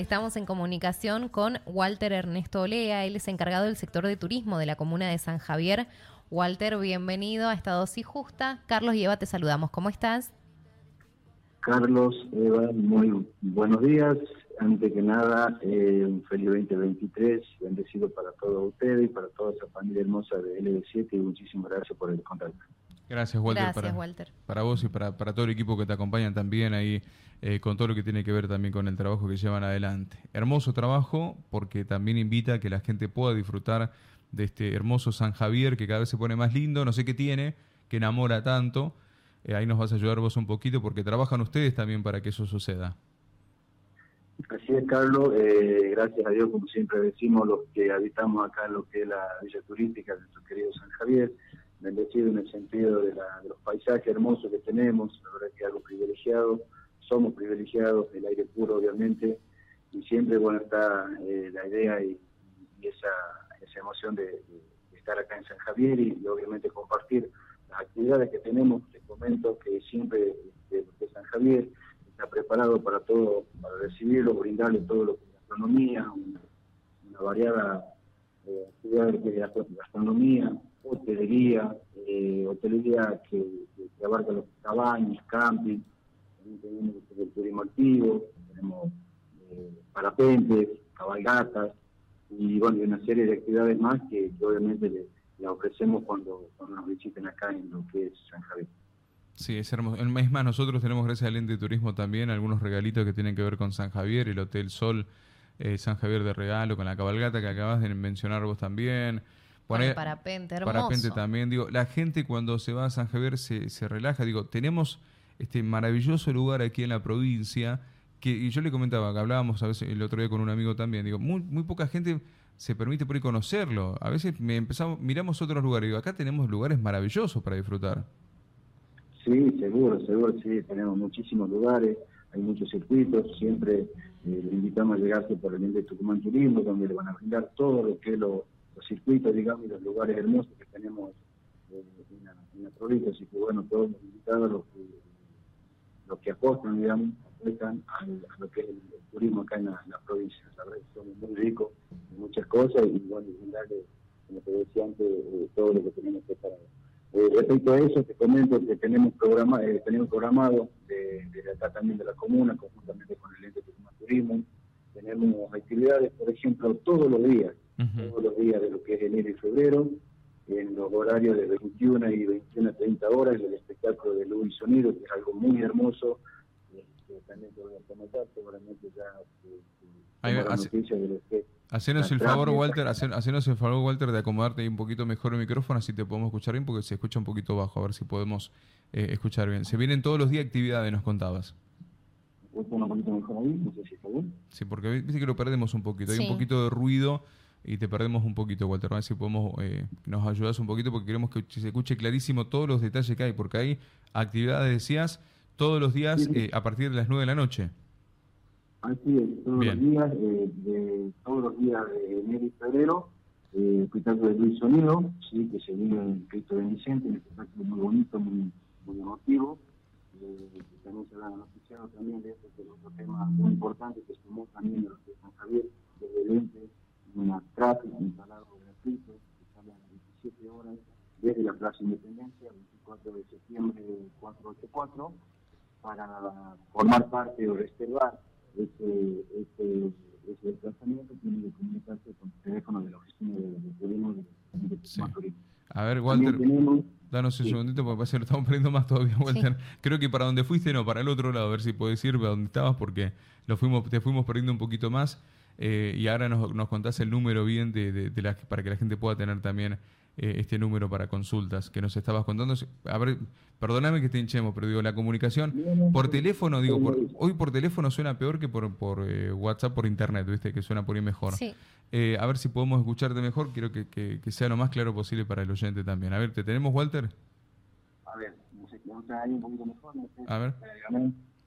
Estamos en comunicación con Walter Ernesto Olea, él es encargado del sector de turismo de la comuna de San Javier. Walter, bienvenido a Estado y Justa. Carlos y Eva, te saludamos. ¿Cómo estás? Carlos, Eva, muy buenos días. Antes que nada, eh, un feliz 2023, bendecido para todos ustedes y para toda esa familia hermosa de LB7 y muchísimas gracias por el contacto. Gracias, Walter. Gracias, para, Walter. Para vos y para, para todo el equipo que te acompañan también ahí, eh, con todo lo que tiene que ver también con el trabajo que llevan adelante. Hermoso trabajo porque también invita a que la gente pueda disfrutar de este hermoso San Javier que cada vez se pone más lindo, no sé qué tiene, que enamora tanto. Eh, ahí nos vas a ayudar vos un poquito porque trabajan ustedes también para que eso suceda. Así es, Carlos. Eh, gracias a Dios, como siempre decimos, los que habitamos acá en lo que es la villa turística de nuestro querido San Javier, bendecido en el sentido de, los paisajes hermosos que tenemos, la verdad que algo privilegiado, somos privilegiados, el aire puro obviamente, y siempre bueno está eh, la idea y, esa, emoción de, estar acá en San Javier y, obviamente compartir las actividades que tenemos, te comento que siempre de, San Javier está preparado para todo, para recibirlo, brindarle todo lo que es gastronomía, una, variada eh, actividad de gastronomía, hotelería, eh, hotelería que, abarca los cabañas, camping, tenemos el turismo activo, tenemos eh, parapentes, cabalgatas y bueno, una serie de actividades más que, obviamente le, ofrecemos cuando, cuando nos visiten acá en lo que es San Javier. Sí, es hermoso. Es más, nosotros tenemos, gracias al ente de turismo también, algunos regalitos que tienen que ver con San Javier, el Hotel Sol eh, San Javier de regalo, con la cabalgata que acabas de mencionar vos también parapente, hermoso. Parapente también, digo, la gente cuando se va a San Javier se, se relaja, digo, tenemos este maravilloso lugar aquí en la provincia, que y yo le comentaba, que hablábamos a veces el otro día con un amigo también, digo, muy, muy poca gente se permite por ahí conocerlo. A veces me empezamos, miramos otros lugares, digo, acá tenemos lugares maravillosos para disfrutar. Sí, seguro, seguro, sí, tenemos muchísimos lugares, hay muchos circuitos, siempre eh, le invitamos a llegarse por el de Tucumán Turismo, donde le van a brindar todo lo que es lo los circuitos, digamos, y los lugares hermosos que tenemos eh, en, la, provincia. Así que, bueno, todos los invitados, los que, los que apostan, digamos, apuestan a, lo que es el, turismo acá en la, provincia. La verdad que somos muy ricos en muchas cosas y, bueno, y como te decía antes, eh, todo lo que tenemos preparado. Eh, respecto a eso, te comento que tenemos, programa, eh, tenemos programado de, de, acá también de la comuna, conjuntamente con el ente de turismo, tenemos actividades, por ejemplo, todos los días, todos los días de lo que es enero y febrero, en los horarios de 21 y 21 a 30 horas, el espectáculo de luz y sonido, que es algo muy hermoso, que también te voy a comentar, seguramente ya Hacenos el favor, Walter, hacenos el favor, Walter, de acomodarte ahí un poquito mejor el micrófono, así te podemos escuchar bien, porque se escucha un poquito bajo, a ver si podemos eh, escuchar bien. Se vienen todos los días actividades, nos contabas. Un poquito mejor ahí, no sé si está bien. Sí, porque viste que lo perdemos un poquito, hay un poquito de ruido y te perdemos un poquito, Walter. A ver si podemos, eh, nos ayudas un poquito porque queremos que se escuche clarísimo todos los detalles que hay, porque hay actividades, decías, todos los días eh, a partir de las 9 de la noche. Así es, todos los días, eh, de, todos los días de enero y febrero, eh, espectáculo de Luis Sonido, sí, que se vive en Cristo de Vicente, un espectáculo muy bonito, muy, muy emotivo. Eh, también se han noticiado también de este otro tema muy importante que sumó también de los de San Javier, desde el ente una tráfico instalado gratuito que sale a las 17 horas desde la Plaza Independencia, 24 de septiembre 484, para formar parte o reservar ese, ese, ese desplazamiento, tiene que comunicarse con el teléfono de la oficina de, turismo de, de A ver, Walter, danos un segundito porque parece que lo estamos perdiendo más todavía, Walter. Creo que para donde fuiste, no, para el otro lado, a ver si puedes ir a donde estabas porque lo fuimos, te fuimos perdiendo un poquito más. Eh, y ahora nos, nos, contás el número bien de, de, la, para que la gente pueda tener también eh, este número para consultas que nos estabas contando. A ver, perdóname que te hinchemos, pero digo, la comunicación por teléfono, digo, hoy por teléfono suena peor que por, por eh, WhatsApp, por internet, ¿viste? Que suena por ahí mejor. a ver si podemos escucharte mejor, quiero que, que, sea lo más claro posible para el oyente también. A ver, ¿te tenemos, Walter? A ver, no sé, un poquito mejor. A ver.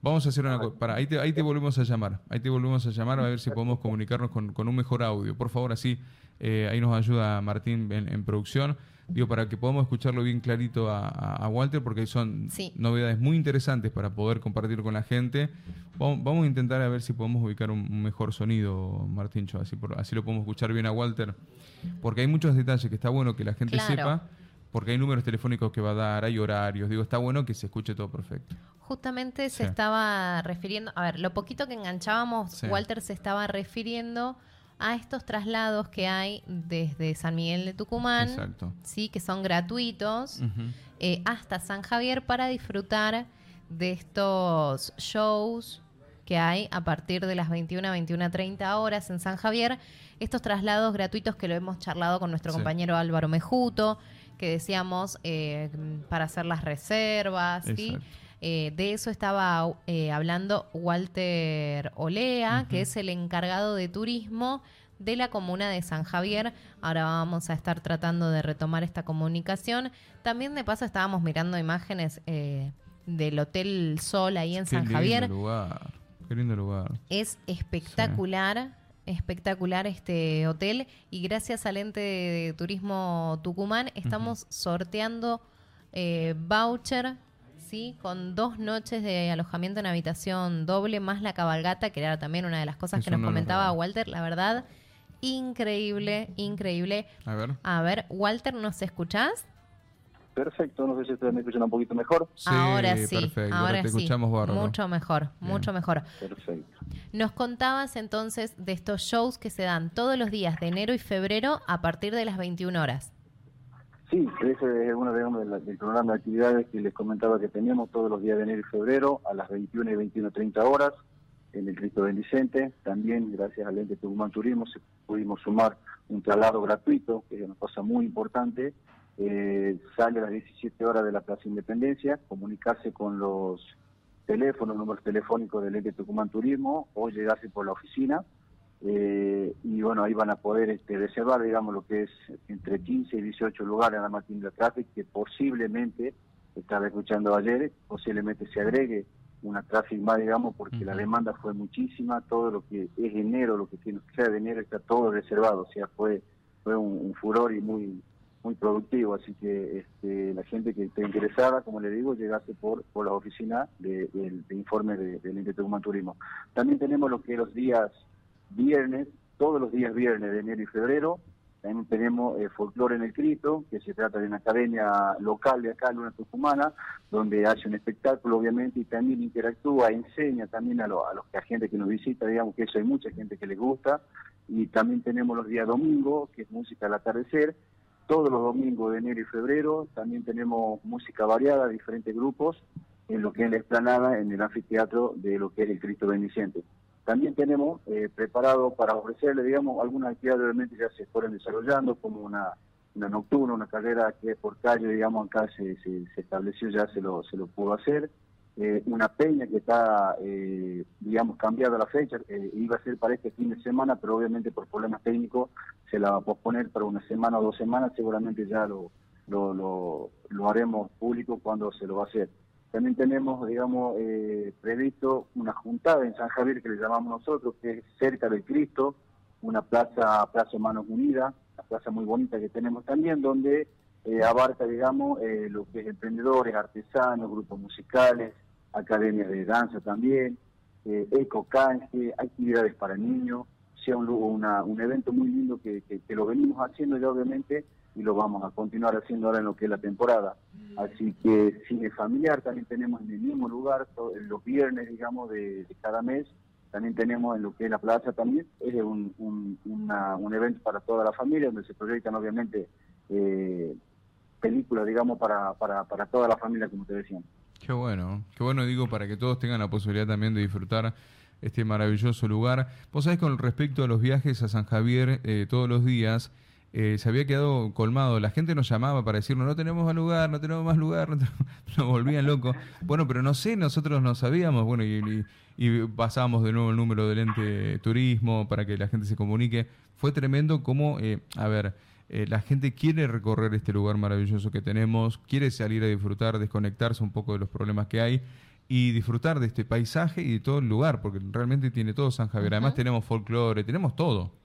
Vamos a hacer una cosa. Para, ahí te, ahí te volvemos a llamar. Ahí te volvemos a llamar a ver si podemos comunicarnos con, un mejor audio. Por favor, así eh, ahí nos ayuda Martín en, producción. digo, para que podamos escucharlo bien clarito a, Walter, porque son novedades muy interesantes para poder compartir con la gente. Vamos, a intentar a ver si podemos ubicar un, mejor sonido, Martíncho, así, por, así lo podemos escuchar bien a Walter, porque hay muchos detalles que está bueno que la gente sepa porque hay números telefónicos que va a dar, hay horarios, digo, está bueno que se escuche todo perfecto. Justamente se estaba refiriendo, a ver, lo poquito que enganchábamos, Walter se estaba refiriendo a estos traslados que hay desde San Miguel de Tucumán, sí, que son gratuitos, eh, hasta San Javier para disfrutar de estos shows que hay a partir de las 21 a 21 30 horas en San Javier, estos traslados gratuitos que lo hemos charlado con nuestro compañero Álvaro Mejuto, que decíamos eh, para hacer las reservas, ¿sí? Eh, de eso estaba eh, hablando Walter Olea, que es el encargado de turismo de la comuna de San Javier. Ahora vamos a estar tratando de retomar esta comunicación. También de paso estábamos mirando imágenes del Hotel Sol ahí en San Javier. Lugar. Qué lindo lugar. Es espectacular espectacular este hotel y gracias al ente de turismo Tucumán estamos sorteando eh, voucher sí con dos noches de alojamiento en habitación doble más la cabalgata que era también una de las cosas que nos comentaba Walter la verdad increíble increíble a ver a ver Walter nos escuchás Perfecto, no sé si ustedes me escuchan un poquito mejor. ahora sí, perfecto. ahora, te escuchamos Mucho mejor, mucho mejor. Perfecto. Nos contabas entonces de estos shows que se dan todos los días de enero y febrero a partir de las 21 horas. Sí, ese es uno de, los del programa de actividades que les comentaba que teníamos todos los días de enero y febrero a las 21 y 21.30 horas en el Cristo Bendicente. También, gracias al ente Tucumán Turismo, pudimos sumar un traslado gratuito, que es una cosa muy importante, eh, sale a las 17 horas de la Plaza Independencia, comunicarse con los teléfonos, números telefónicos del ente Tucumán Turismo o llegarse por la oficina. Eh, y bueno, ahí van a poder este, reservar, digamos, lo que es entre 15 y 18 lugares en la máquina de tráfico, que posiblemente, estaba escuchando ayer, posiblemente se agregue una tráfico más, digamos, porque la demanda fue muchísima, todo lo que es enero, lo que tiene que ser de enero está todo reservado, o sea, fue, fue un furor y muy muy productivo, así que este, la gente que esté interesada, como le digo, llegase por, por la oficina de, informe del de, de Tucumán Turismo. También tenemos lo que los días viernes, todos los días viernes de enero y febrero, también tenemos eh, Folklore en el Cristo, que se trata de una academia local de acá, Luna Tucumana, donde hace un espectáculo, obviamente, y también interactúa, enseña también a, a los a gente que nos visita, digamos que eso hay mucha gente que les gusta. Y también tenemos los días domingo, que es música al atardecer, todos los domingos de enero y febrero. También tenemos música variada, diferentes grupos, en lo que es la explanada, en el anfiteatro de lo que es el Cristo Bendiciente. También tenemos eh, preparado para ofrecerle, digamos, algunas actividades obviamente ya se fueron desarrollando, como una, una nocturna, una carrera que por calle, digamos, acá se, se, estableció, ya se lo, se lo pudo hacer. Eh, una peña que está, eh, digamos, cambiada la fecha, eh, iba a ser para este fin de semana, pero obviamente por problemas técnicos se la va a posponer para una semana o dos semanas, seguramente ya lo, lo, lo, haremos público cuando se lo va a hacer. También tenemos, digamos, previsto una juntada en San Javier que le llamamos nosotros, que es cerca del Cristo, una plaza, Plaza Manos Unidas, una plaza muy bonita que tenemos también, donde abarca, digamos, lo que es emprendedores, artesanos, grupos musicales, academias de danza también, eh, eco canje, actividades para niños, sea un, un evento muy lindo que, que, lo venimos haciendo ya obviamente y lo vamos a continuar haciendo ahora en lo que es la temporada. Así que cine familiar también tenemos en el mismo lugar, los viernes, digamos, de, cada mes. También tenemos en lo que es la plaza también, es un, un, evento para toda la familia, donde se proyectan obviamente eh, películas, digamos, para, para, para toda la familia, como te decía. Qué bueno, qué bueno digo para que todos tengan la posibilidad también de disfrutar este maravilloso lugar. Vos sabés con respecto a los viajes a San Javier eh, todos los días, eh, se había quedado colmado. La gente nos llamaba para decirnos, no tenemos más lugar, no tenemos más lugar, nos volvían locos. Bueno, pero no sé, nosotros no sabíamos, bueno, y, y, pasábamos de nuevo el número del ente turismo para que la gente se comunique. Fue tremendo como, eh, a ver, eh, la gente quiere recorrer este lugar maravilloso que tenemos, quiere salir a disfrutar, desconectarse un poco de los problemas que hay y disfrutar de este paisaje y de todo el lugar, porque realmente tiene todo San Javier. Además tenemos folclore, tenemos todo.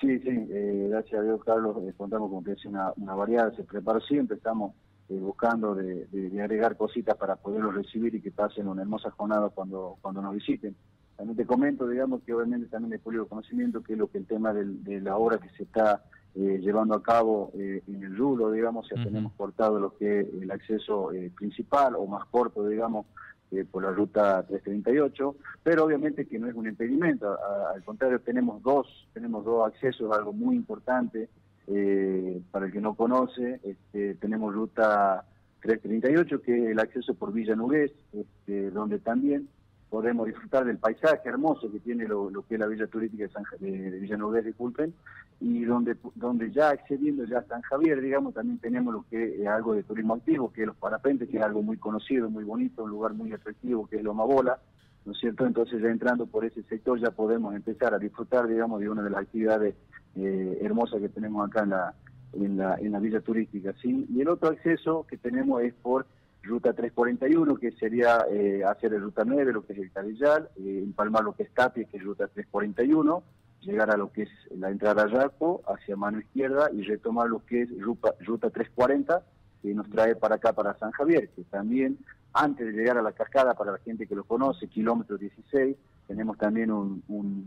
Sí, sí, eh, gracias a Dios, Carlos, eh, contamos con que es una, variedad, se preparó siempre, estamos eh, buscando de, agregar cositas para poderlos recibir y que pasen una hermosa jornada cuando, cuando nos visiten. También te comento, digamos, que obviamente también de público conocimiento que es lo que el tema de la obra que se está llevando a cabo en el Rulo, digamos, ya tenemos cortado lo que es el acceso principal o más corto, digamos, eh, por la ruta 338, pero obviamente que no es un impedimento, al contrario tenemos dos, tenemos dos accesos, algo muy importante eh, para el que no conoce, este, tenemos ruta 338 que es el acceso por Villa Nugués, este, donde también podemos disfrutar del paisaje hermoso que tiene lo, que es la Villa Turística de, San, de, de Villanueva, disculpen, y donde, donde ya accediendo ya a San Javier, digamos, también tenemos lo que es algo de turismo activo, que es los parapentes, que es algo muy conocido, muy bonito, un lugar muy atractivo, que es Loma Bola, ¿no es cierto? Entonces ya entrando por ese sector ya podemos empezar a disfrutar, digamos, de una de las actividades eh, hermosas que tenemos acá en la, en la, en la Villa Turística, ¿sí? Y el otro acceso que tenemos es por ruta 341, que sería eh, hacer el ruta 9, lo que es el Carillal, eh, empalmar lo que es Tapia, que es ruta 341, llegar a lo que es la entrada a Yaco, hacia mano izquierda, y retomar lo que es ruta, ruta 340, que nos trae para acá, para San Javier, que también, antes de llegar a la cascada, para la gente que lo conoce, kilómetro 16, tenemos también un,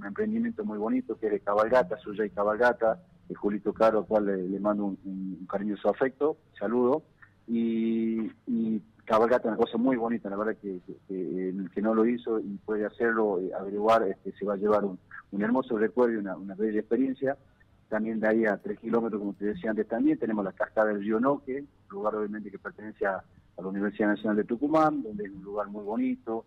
emprendimiento muy bonito, que es de cabalgata, suya y cabalgata, de Julito Caro, al cual le, mando un, un cariñoso afecto, saludo y, y cabalgata una cosa muy bonita, la verdad que, el que no lo hizo y puede hacerlo, eh, averiguar, este, se va a llevar un, hermoso recuerdo y una, bella experiencia. También de ahí a tres kilómetros, como te decía antes también, tenemos la cascada del río Noque, lugar obviamente que pertenece a, la Universidad Nacional de Tucumán, donde es un lugar muy bonito,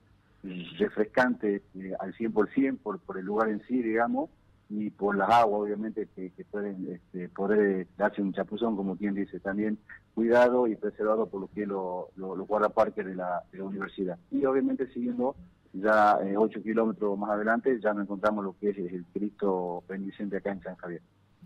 refrescante eh, al 100% por, por el lugar en sí, digamos, y por las aguas, obviamente, que, pueden este, poder darse un chapuzón, como quien dice, también cuidado y preservado por lo que los lo, lo guardaparques de la, de la universidad. Y obviamente siguiendo ya eh, 8 kilómetros más adelante, ya nos encontramos lo que es el Cristo Bendicente acá en San Javier.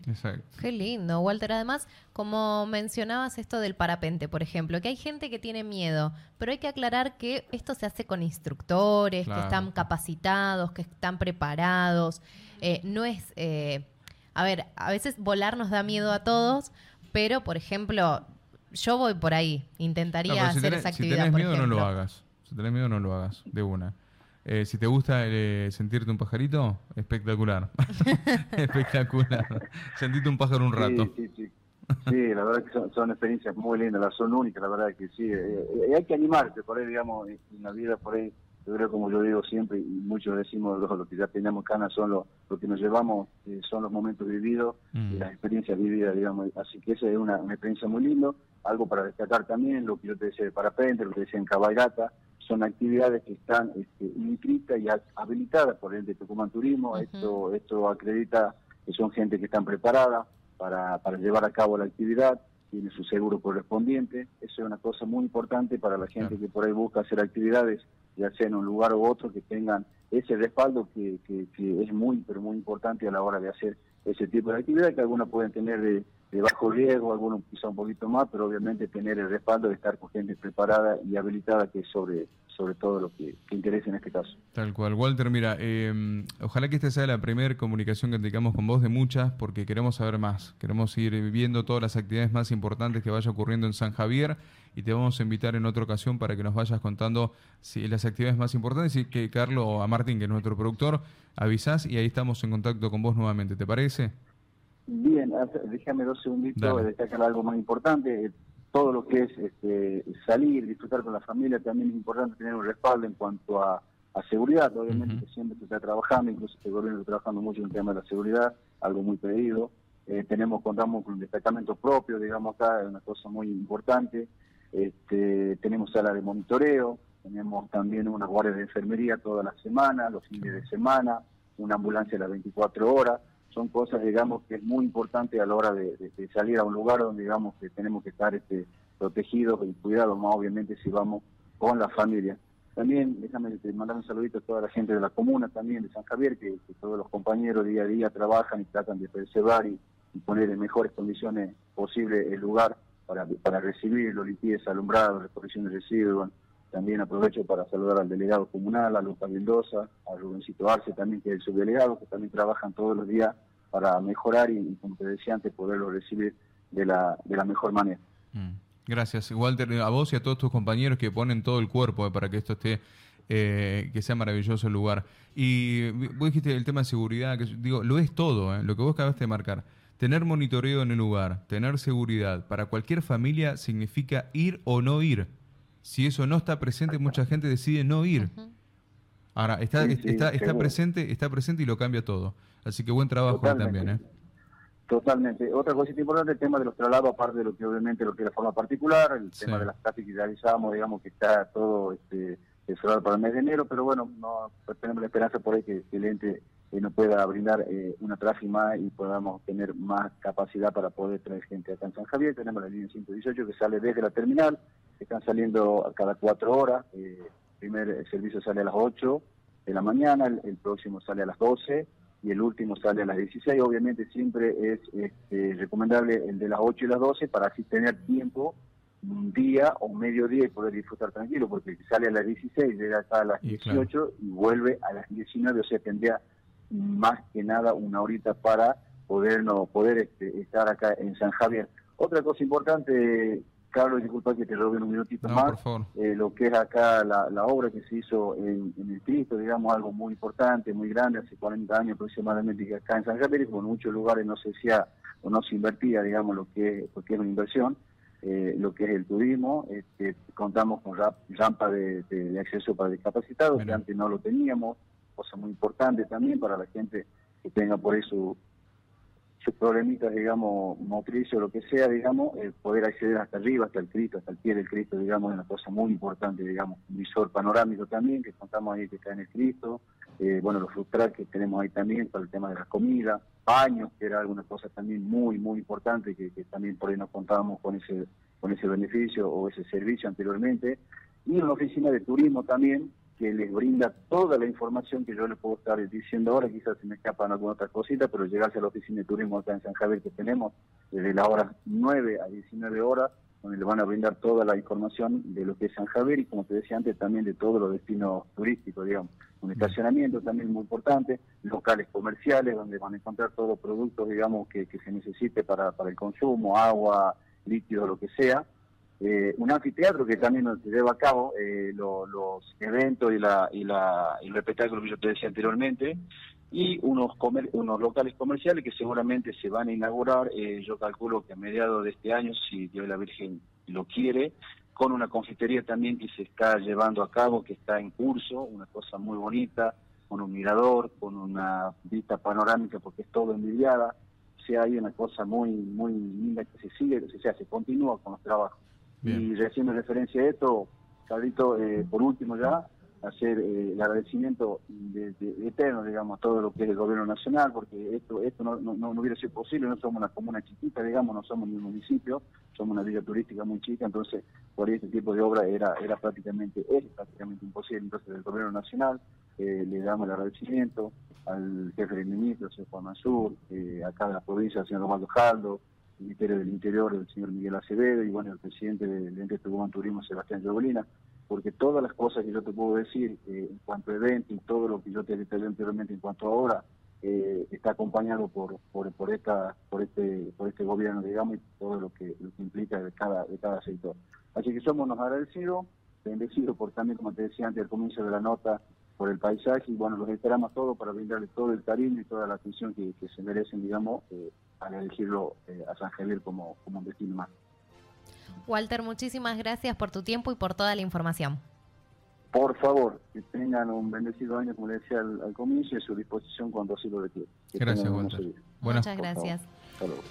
Exacto. Qué lindo, Walter. Además, como mencionabas esto del parapente, por ejemplo, que hay gente que tiene miedo, pero hay que aclarar que esto se hace con instructores, que están capacitados, que están preparados. Eh, no es, eh, a ver, a veces volar nos da miedo a todos, pero, por ejemplo, yo voy por ahí, intentaría hacer esa actividad. Si tenés miedo, no lo hagas. Si tenés miedo, no lo hagas, de una. Eh, si te gusta eh, sentirte un pajarito, espectacular. espectacular. Sentirte un pájaro un rato. Sí, sí, sí. la verdad que son, experiencias muy lindas, las son únicas, la verdad que sí. Eh, hay que animarse por ahí, digamos, en la vida por ahí. Yo creo, como yo digo siempre, y muchos decimos, los, que ya tenemos canas son los, lo que nos llevamos, son los momentos vividos y mm. las experiencias vividas, digamos. Así que esa es una, experiencia muy linda. Algo para destacar también, lo que yo te decía de parapente, lo que decía en cabalgata, son actividades que están este, inscritas y habilitadas por el de Tucumán Turismo. Esto esto acredita que son gente que están preparada para, para llevar a cabo la actividad, tiene su seguro correspondiente. Eso es una cosa muy importante para la gente que por ahí busca hacer actividades, ya sea en un lugar u otro, que tengan ese respaldo que, que, que es muy, pero muy importante a la hora de hacer ese tipo de actividad que algunos pueden tener de de bajo riesgo, algunos quizá un poquito más, pero obviamente tener el respaldo de estar con gente preparada y habilitada, que es sobre, sobre todo lo que, interesa en este caso. Tal cual. Walter, mira, eh, ojalá que esta sea la primera comunicación que tengamos con vos de muchas, porque queremos saber más. Queremos ir viviendo todas las actividades más importantes que vaya ocurriendo en San Javier y te vamos a invitar en otra ocasión para que nos vayas contando si las actividades más importantes y que Carlos o a Martín, que es nuestro productor, avisás y ahí estamos en contacto con vos nuevamente. ¿Te parece? Bien, déjame dos segunditos de destacar algo más importante. Todo lo que es este, salir, disfrutar con la familia, también es importante tener un respaldo en cuanto a, seguridad. Obviamente siempre se está trabajando, incluso este gobierno está trabajando mucho en el tema de la seguridad, algo muy pedido. Eh, tenemos, contamos con un destacamento propio, digamos acá, es una cosa muy importante. Este, tenemos sala de monitoreo, tenemos también una guardia de enfermería toda la semana, los fines de semana, una ambulancia a las 24 horas son cosas, digamos, que es muy importante a la hora de, salir a un lugar donde, digamos, que tenemos que estar este, protegidos y cuidados, más obviamente si vamos con la familia. También, déjame mandar un saludito a toda la gente de la comuna también, de San Javier, que, todos los compañeros día a día trabajan y tratan de preservar y, poner en mejores condiciones posible el lugar para, para recibir los limpieza, alumbrado, recolección de residuos, también aprovecho para saludar al delegado comunal, a Lucas Mendoza, a Rubencito Arce también, que es el subdelegado, que también trabajan todos los días para mejorar y, como te decía antes, poderlo recibir de la, de la mejor manera. Mm. Gracias, Walter, a vos y a todos tus compañeros que ponen todo el cuerpo eh, para que esto esté, eh, que sea maravilloso el lugar. Y vos dijiste el tema de seguridad, que digo, lo es todo, eh, lo que vos acabaste de marcar. Tener monitoreo en el lugar, tener seguridad, para cualquier familia significa ir o no ir. Si eso no está presente, mucha gente decide no ir. Ahora, está, está, está presente, está presente y lo cambia todo. Así que buen trabajo también, ¿eh? Totalmente. Otra cosa importante, el tema de los traslados, aparte de lo que obviamente lo que es la forma particular, el tema de las tasas que realizamos, digamos que está todo este, para el mes de enero, pero bueno, no pues tenemos la esperanza por ahí que, el ente eh, nos pueda brindar eh, una tráfico más y podamos tener más capacidad para poder traer gente acá en San Javier. Tenemos la línea 118 que sale desde la terminal, están saliendo a cada cuatro horas. Eh, el primer servicio sale a las 8 de la mañana, el próximo sale a las 12 y el último sale a las 16. Obviamente siempre es este, recomendable el de las 8 y las 12 para así tener tiempo un día o medio día y poder disfrutar tranquilo, porque sale a las 16, llega acá a las 18 y vuelve a las 19, o sea, tendría más que nada una horita para poder no poder este, estar acá en San Javier. Otra cosa importante Carlos, disculpa que te robe un minutito más. Eh, lo que es acá la, obra que se hizo en, el Cristo, digamos, algo muy importante, muy grande, hace 40 años aproximadamente, que acá en San Javier, como en muchos lugares no se hacía o no se invertía, digamos, lo que, es una inversión, eh, lo que es el turismo. Este, contamos con rampa de, acceso para discapacitados, que antes no lo teníamos, cosa muy importante también para la gente que tenga por eso sus problemitas, digamos, motrices o lo que sea, digamos, el poder acceder hasta arriba, hasta el Cristo, hasta el pie del Cristo, digamos, es una cosa muy importante, digamos, un visor panorámico también, que contamos ahí que está en el Cristo, eh, bueno, los frustrar que tenemos ahí también para el tema de la comida, baños, que era alguna cosa también muy, muy importante, que, también por ahí nos contábamos con ese, con ese beneficio o ese servicio anteriormente, y una oficina de turismo también, que les brinda toda la información que yo les puedo estar diciendo ahora, quizás se me escapan alguna otra cosita, pero llegarse a la oficina de turismo acá en San Javier que tenemos desde la hora 9 a 19 horas, donde les van a brindar toda la información de lo que es San Javier y como te decía antes también de todos los destinos turísticos, digamos, un estacionamiento también muy importante, locales comerciales donde van a encontrar todos los productos, digamos, que, que se necesite para, para el consumo, agua, líquido, lo que sea, eh, un anfiteatro que también se lleva a cabo eh, los eventos y, la, y, la, y los espectáculos que yo te decía anteriormente, y unos, unos locales comerciales que seguramente se van a inaugurar, eh, yo calculo que a mediados de este año, si Dios la Virgen lo quiere, con una confitería también que se está llevando a cabo, que está en curso, una cosa muy bonita, con un mirador, con una vista panorámica, porque es todo envidiada, o sea, hay una cosa muy, muy linda que se sigue, que se, se continúa con los trabajos. Y recién referencia a esto, Carlito, eh, por último ya, hacer eh, el agradecimiento de, eterno, digamos, a todo lo que es el gobierno nacional, porque esto esto no, no, no, hubiera sido posible, no somos una comuna chiquita, digamos, no somos ni un municipio, somos una villa turística muy chica, entonces por ahí este tipo de obra era era prácticamente, es prácticamente imposible, entonces el gobierno nacional eh, le damos el agradecimiento al jefe del ministro, señor Juan Mansur, acá de la provincia, señor Romaldo Jaldo, Ministerio del Interior, el señor Miguel Acevedo, y bueno, el presidente del Ente de Turismo, Sebastián Llobolina, porque todas las cosas que yo te puedo decir eh, en cuanto a eventos y todo lo que yo te detallé anteriormente en cuanto a ahora, eh, está acompañado por, por, esta, por, este, por este gobierno, digamos, y todo lo que, lo que implica de cada, de cada sector. Así que somos nos agradecidos, bendecidos por también, como te decía antes al comienzo de la nota, por el paisaje y bueno, los esperamos todos para brindarle todo el cariño y toda la atención que, se merecen, digamos, eh, al elegirlo eh, a San Javier como, como un destino más. Walter, muchísimas gracias por tu tiempo y por toda la información. Por favor, que tengan un bendecido año, como le decía al, comienzo, y a su disposición cuando así lo requiera. Gracias, Walter. Muchas gracias. Hasta luego.